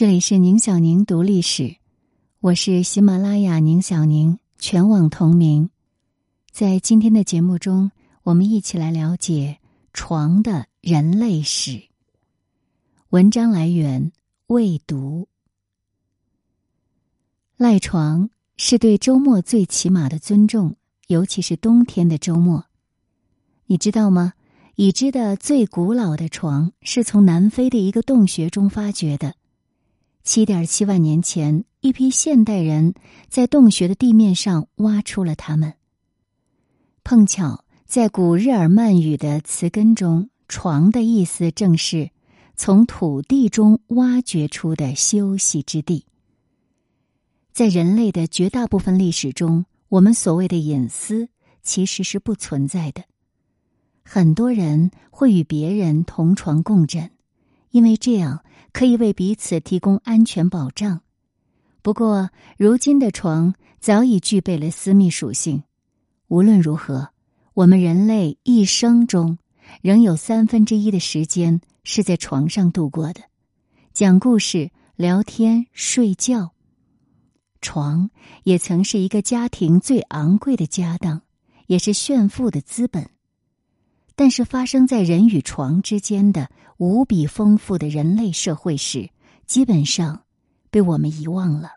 这里是宁小宁读历史，我是喜马拉雅宁小宁，全网同名。在今天的节目中，我们一起来了解床的人类史。文章来源未读。赖床是对周末最起码的尊重，尤其是冬天的周末。你知道吗？已知的最古老的床是从南非的一个洞穴中发掘的。七点七万年前，一批现代人在洞穴的地面上挖出了它们。碰巧，在古日耳曼语的词根中，“床”的意思正是从土地中挖掘出的休息之地。在人类的绝大部分历史中，我们所谓的隐私其实是不存在的。很多人会与别人同床共枕，因为这样。可以为彼此提供安全保障，不过如今的床早已具备了私密属性。无论如何，我们人类一生中仍有三分之一的时间是在床上度过的，讲故事、聊天、睡觉。床也曾是一个家庭最昂贵的家当，也是炫富的资本。但是，发生在人与床之间的无比丰富的人类社会史，基本上被我们遗忘了。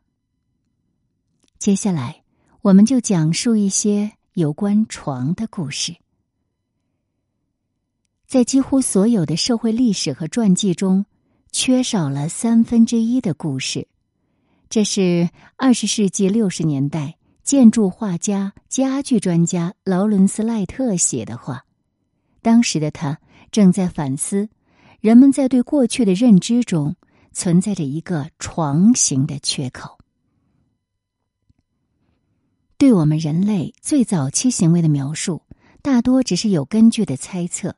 接下来，我们就讲述一些有关床的故事。在几乎所有的社会历史和传记中，缺少了三分之一的故事。这是二十世纪六十年代建筑画家、家具专家劳伦斯·赖特写的话。当时的他正在反思，人们在对过去的认知中存在着一个床形的缺口。对我们人类最早期行为的描述，大多只是有根据的猜测。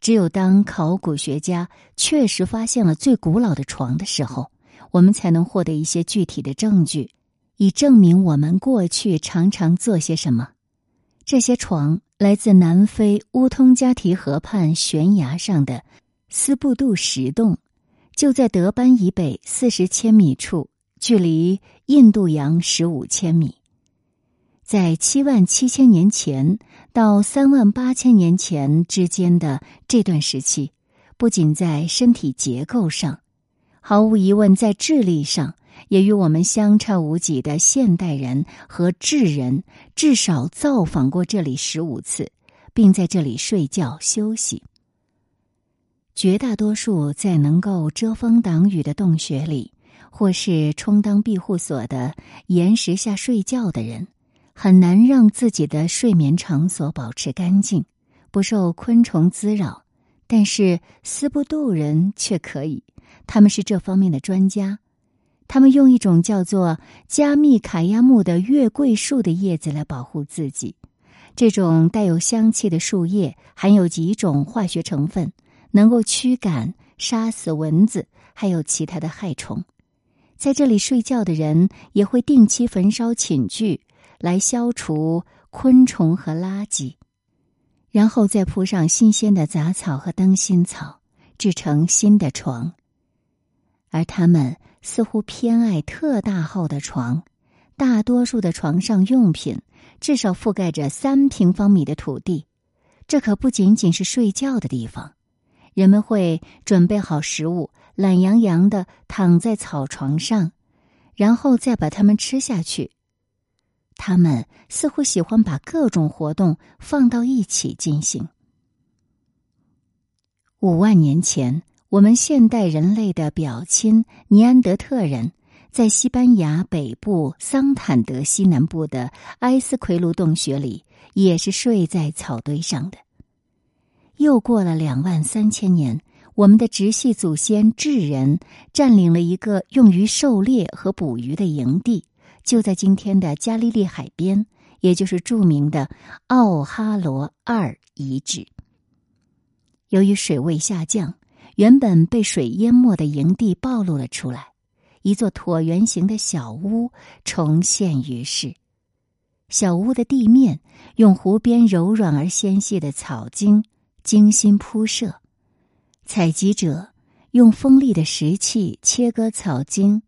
只有当考古学家确实发现了最古老的床的时候，我们才能获得一些具体的证据，以证明我们过去常常做些什么。这些床。来自南非乌通加提河畔悬崖上的斯布杜石洞，就在德班以北四十千米处，距离印度洋十五千米。在七万七千年前到三万八千年前之间的这段时期，不仅在身体结构上，毫无疑问在智力上。也与我们相差无几的现代人和智人，至少造访过这里十五次，并在这里睡觉休息。绝大多数在能够遮风挡雨的洞穴里，或是充当庇护所的岩石下睡觉的人，很难让自己的睡眠场所保持干净，不受昆虫滋扰。但是斯布杜人却可以，他们是这方面的专家。他们用一种叫做加密卡亚木的月桂树的叶子来保护自己。这种带有香气的树叶含有几种化学成分，能够驱赶、杀死蚊子，还有其他的害虫。在这里睡觉的人也会定期焚烧寝具，来消除昆虫和垃圾，然后再铺上新鲜的杂草和灯芯草，制成新的床。而他们。似乎偏爱特大号的床，大多数的床上用品至少覆盖着三平方米的土地。这可不仅仅是睡觉的地方，人们会准备好食物，懒洋洋的躺在草床上，然后再把它们吃下去。他们似乎喜欢把各种活动放到一起进行。五万年前。我们现代人类的表亲尼安德特人，在西班牙北部桑坦德西南部的埃斯奎卢洞穴里，也是睡在草堆上的。又过了两万三千年，我们的直系祖先智人占领了一个用于狩猎和捕鱼的营地，就在今天的加利利海边，也就是著名的奥哈罗二遗址。由于水位下降。原本被水淹没的营地暴露了出来，一座椭圆形的小屋重现于世。小屋的地面用湖边柔软而纤细的草茎精心铺设，采集者用锋利的石器切割草茎，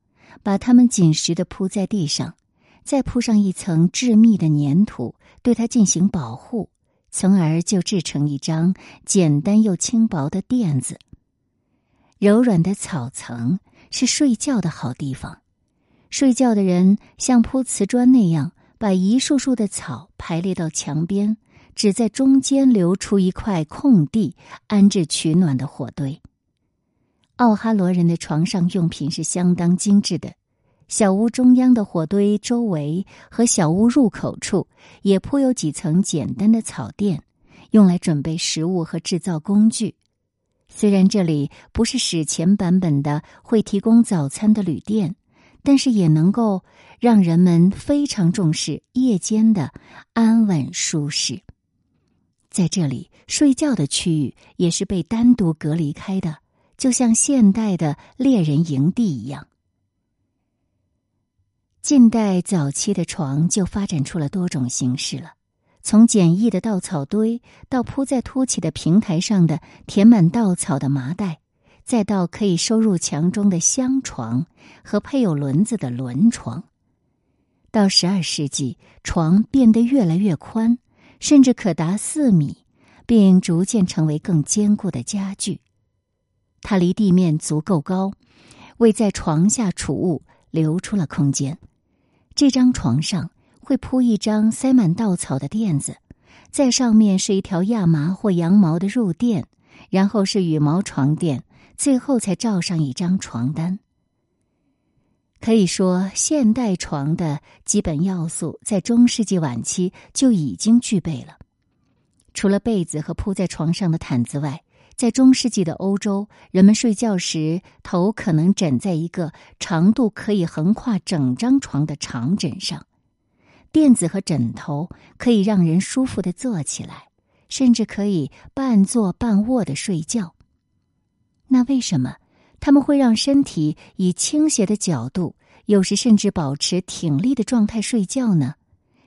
把它们紧实的铺在地上，再铺上一层致密的粘土，对它进行保护，从而就制成一张简单又轻薄的垫子。柔软的草层是睡觉的好地方。睡觉的人像铺瓷砖那样，把一束束的草排列到墙边，只在中间留出一块空地，安置取暖的火堆。奥哈罗人的床上用品是相当精致的，小屋中央的火堆周围和小屋入口处也铺有几层简单的草垫，用来准备食物和制造工具。虽然这里不是史前版本的会提供早餐的旅店。但是也能够让人们非常重视夜间的安稳舒适。在这里睡觉的区域也是被单独隔离开的，就像现代的猎人营地一样。近代早期的床就发展出了多种形式了，从简易的稻草堆，到铺在凸起的平台上的填满稻草的麻袋。再到可以收入墙中的箱床和配有轮子的轮床，到十二世纪，床变得越来越宽，甚至可达四米，并逐渐成为更坚固的家具。它离地面足够高，为在床下储物留出了空间。这张床上会铺一张塞满稻草的垫子，在上面是一条亚麻或羊毛的褥垫，然后是羽毛床垫。最后才罩上一张床单。可以说，现代床的基本要素在中世纪晚期就已经具备了。除了被子和铺在床上的毯子外，在中世纪的欧洲，人们睡觉时头可能枕在一个长度可以横跨整张床的长枕上，垫子和枕头可以让人舒服的坐起来，甚至可以半坐半卧的睡觉。那为什么他们会让身体以倾斜的角度，有时甚至保持挺立的状态睡觉呢？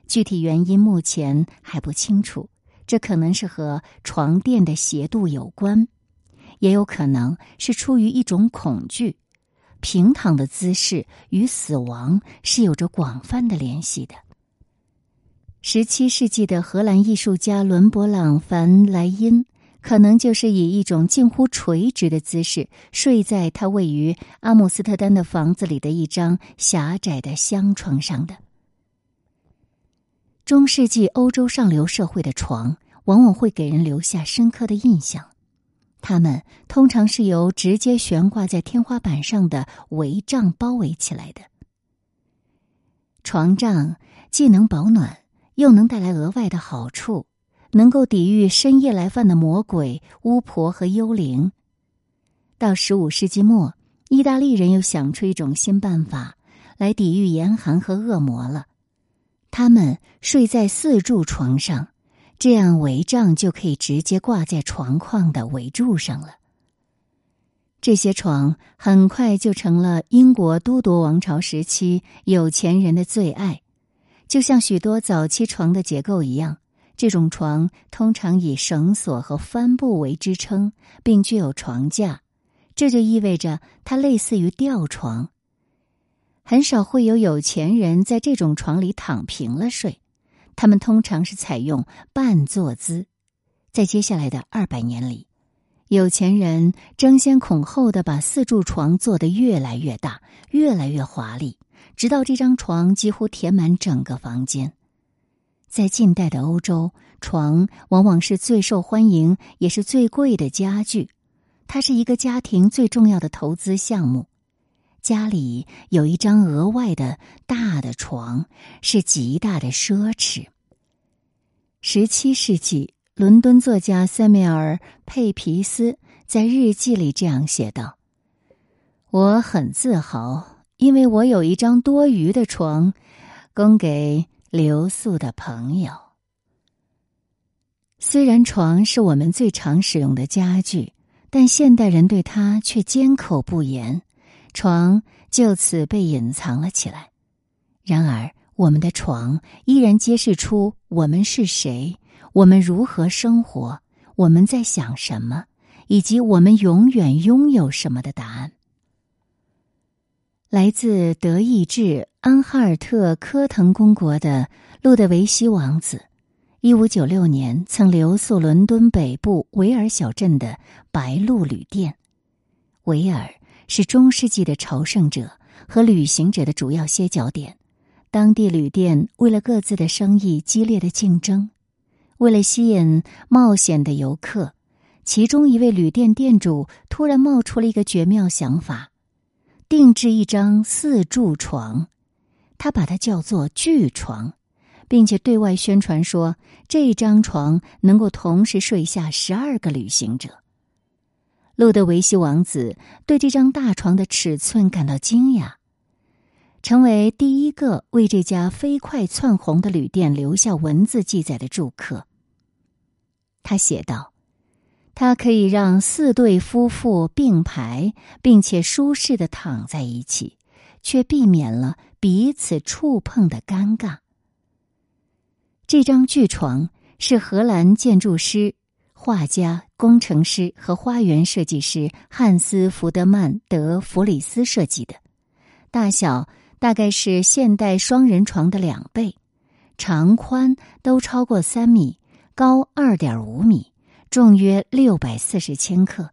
具体原因目前还不清楚。这可能是和床垫的斜度有关，也有可能是出于一种恐惧。平躺的姿势与死亡是有着广泛的联系的。十七世纪的荷兰艺术家伦勃朗·凡莱因。可能就是以一种近乎垂直的姿势睡在他位于阿姆斯特丹的房子里的一张狭窄的箱床上的。中世纪欧洲上流社会的床往往会给人留下深刻的印象，它们通常是由直接悬挂在天花板上的帷帐包围起来的。床帐既能保暖，又能带来额外的好处。能够抵御深夜来犯的魔鬼、巫婆和幽灵。到十五世纪末，意大利人又想出一种新办法来抵御严寒和恶魔了。他们睡在四柱床上，这样帷帐就可以直接挂在床框的围柱上了。这些床很快就成了英国都铎王朝时期有钱人的最爱，就像许多早期床的结构一样。这种床通常以绳索和帆布为支撑，并具有床架，这就意味着它类似于吊床。很少会有有钱人在这种床里躺平了睡，他们通常是采用半坐姿。在接下来的二百年里，有钱人争先恐后的把四柱床做得越来越大、越来越华丽，直到这张床几乎填满整个房间。在近代的欧洲，床往往是最受欢迎也是最贵的家具，它是一个家庭最重要的投资项目。家里有一张额外的大的床是极大的奢侈。十七世纪，伦敦作家塞缪尔·佩皮斯在日记里这样写道：“我很自豪，因为我有一张多余的床，供给。”留宿的朋友，虽然床是我们最常使用的家具，但现代人对它却缄口不言，床就此被隐藏了起来。然而，我们的床依然揭示出我们是谁，我们如何生活，我们在想什么，以及我们永远拥有什么的答案。来自德意志安哈尔特科滕公国的路德维希王子，一五九六年曾留宿伦敦北部维尔小镇的白鹿旅店。维尔是中世纪的朝圣者和旅行者的主要歇脚点。当地旅店为了各自的生意激烈的竞争，为了吸引冒险的游客，其中一位旅店店主突然冒出了一个绝妙想法：定制一张四柱床，他把它叫做巨床，并且对外宣传说这张床能够同时睡下十二个旅行者。路德维希王子对这张大床的尺寸感到惊讶。成为第一个为这家飞快窜红的旅店留下文字记载的住客。他写道：“它可以让四对夫妇并排，并且舒适的躺在一起，却避免了彼此触碰的尴尬。”这张巨床是荷兰建筑师、画家、工程师和花园设计师汉斯·福德曼·德弗里斯设计的，大小。大概是现代双人床的两倍，长宽都超过三米，高二点五米，重约六百四十千克。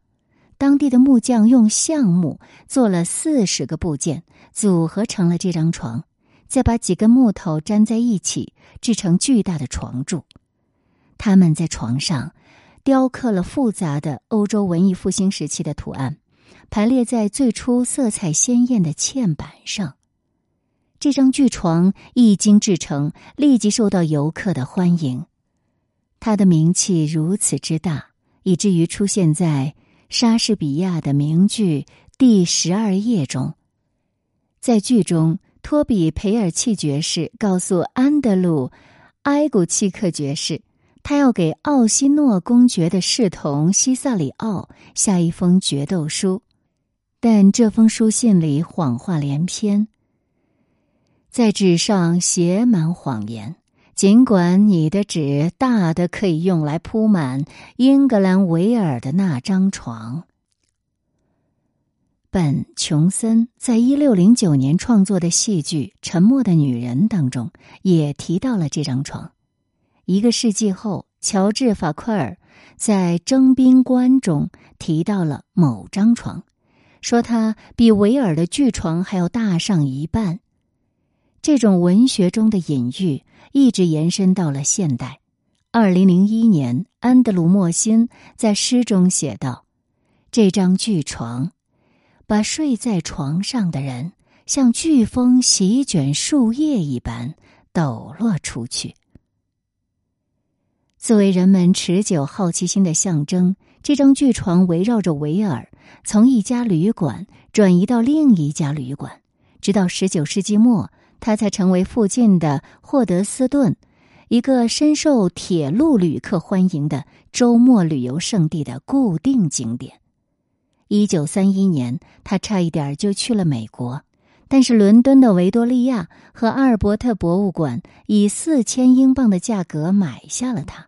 当地的木匠用橡木做了四十个部件，组合成了这张床，再把几根木头粘在一起，制成巨大的床柱。他们在床上雕刻了复杂的欧洲文艺复兴时期的图案，排列在最初色彩鲜艳的嵌板上。这张巨床一经制成，立即受到游客的欢迎。他的名气如此之大，以至于出现在莎士比亚的名剧第十二页中。在剧中，托比培尔契爵士告诉安德鲁埃古契克爵士，他要给奥西诺公爵的侍童西萨里奥下一封决斗书，但这封书信里谎话连篇。在纸上写满谎言，尽管你的纸大的可以用来铺满英格兰维尔的那张床。本·琼森在一六零九年创作的戏剧《沉默的女人》当中也提到了这张床。一个世纪后，乔治·法奎尔在《征兵官》中提到了某张床，说它比维尔的巨床还要大上一半。这种文学中的隐喻一直延伸到了现代。二零零一年，安德鲁·莫辛在诗中写道：“这张巨床，把睡在床上的人像飓风席卷树叶一般抖落出去。”作为人们持久好奇心的象征，这张巨床围绕着维尔，从一家旅馆转移到另一家旅馆，直到十九世纪末。它才成为附近的霍德斯顿，一个深受铁路旅客欢迎的周末旅游胜地的固定景点。一九三一年，他差一点就去了美国，但是伦敦的维多利亚和阿尔伯特博物馆以四千英镑的价格买下了它。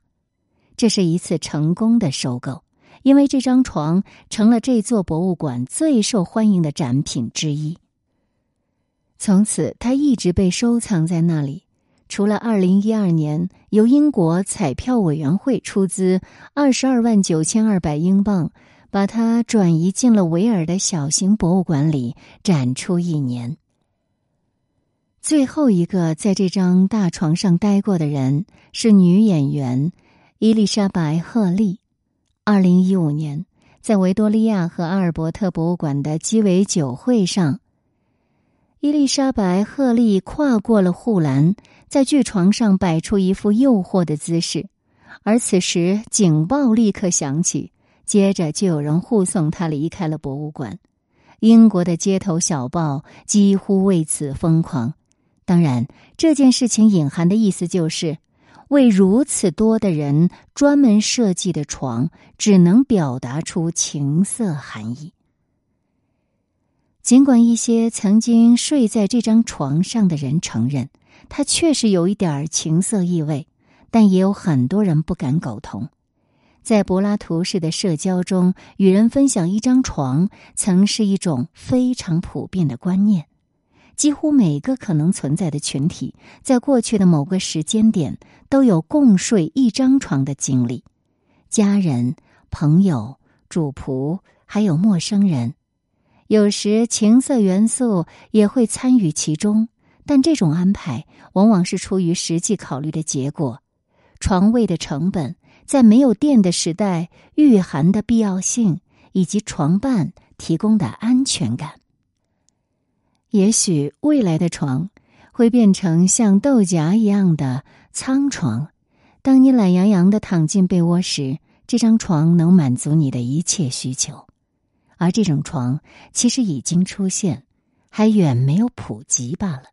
这是一次成功的收购，因为这张床成了这座博物馆最受欢迎的展品之一。从此，它一直被收藏在那里。除了二零一二年由英国彩票委员会出资二十二万九千二百英镑，把它转移进了维尔的小型博物馆里展出一年。最后一个在这张大床上待过的人是女演员伊丽莎白·赫利。二零一五年，在维多利亚和阿尔伯特博物馆的鸡尾酒会上。伊丽莎白·赫利跨过了护栏，在巨床上摆出一副诱惑的姿势，而此时警报立刻响起，接着就有人护送他离开了博物馆。英国的街头小报几乎为此疯狂。当然，这件事情隐含的意思就是，为如此多的人专门设计的床，只能表达出情色含义。尽管一些曾经睡在这张床上的人承认，它确实有一点情色意味，但也有很多人不敢苟同。在柏拉图式的社交中，与人分享一张床，曾是一种非常普遍的观念。几乎每个可能存在的群体，在过去的某个时间点，都有共睡一张床的经历。家人、朋友、主仆，还有陌生人，有时情色元素也会参与其中。但这种安排往往是出于实际考虑的结果。床位的成本，在没有电的时代御寒的必要性，以及床伴提供的安全感。也许未来的床会变成像豆荚一样的苍床。当你懒洋洋的躺进被窝时，这张床能满足你的一切需求。而这种床其实已经出现，还远没有普及罢了。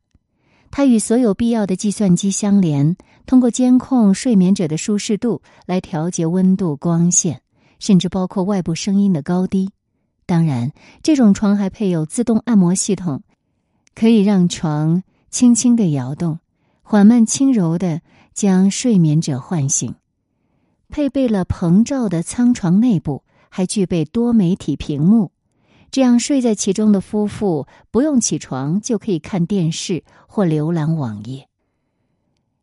它与所有必要的计算机相连，通过监控睡眠者的舒适度来调节温度、光线，甚至包括外部声音的高低。当然，这种床还配有自动按摩系统，可以让床轻轻的摇动，缓慢轻柔的将睡眠者唤醒。配备了膨罩的舱床内部还具备多媒体屏幕。这样睡在其中的夫妇不用起床就可以看电视或浏览网页。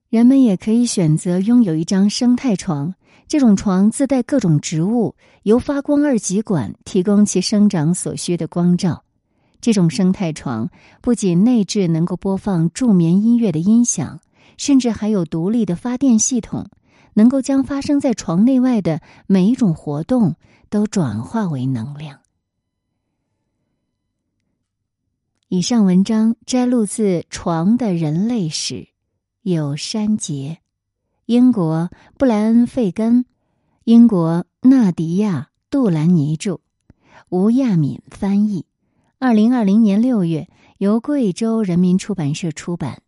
人们也可以选择拥有一张生态床，这种床自带各种植物，由发光二极管提供其生长所需的光照。这种生态床不仅内置能够播放助眠音乐的音响，甚至还有独立的发电系统，能够将发生在床内外的每一种活动都转化为能量。以上文章摘录自《床的人类史》，有删节，英国布莱恩·费根，英国纳迪亚·杜兰尼著，吴亚敏翻译，二零二零年六月由贵州人民出版社出版。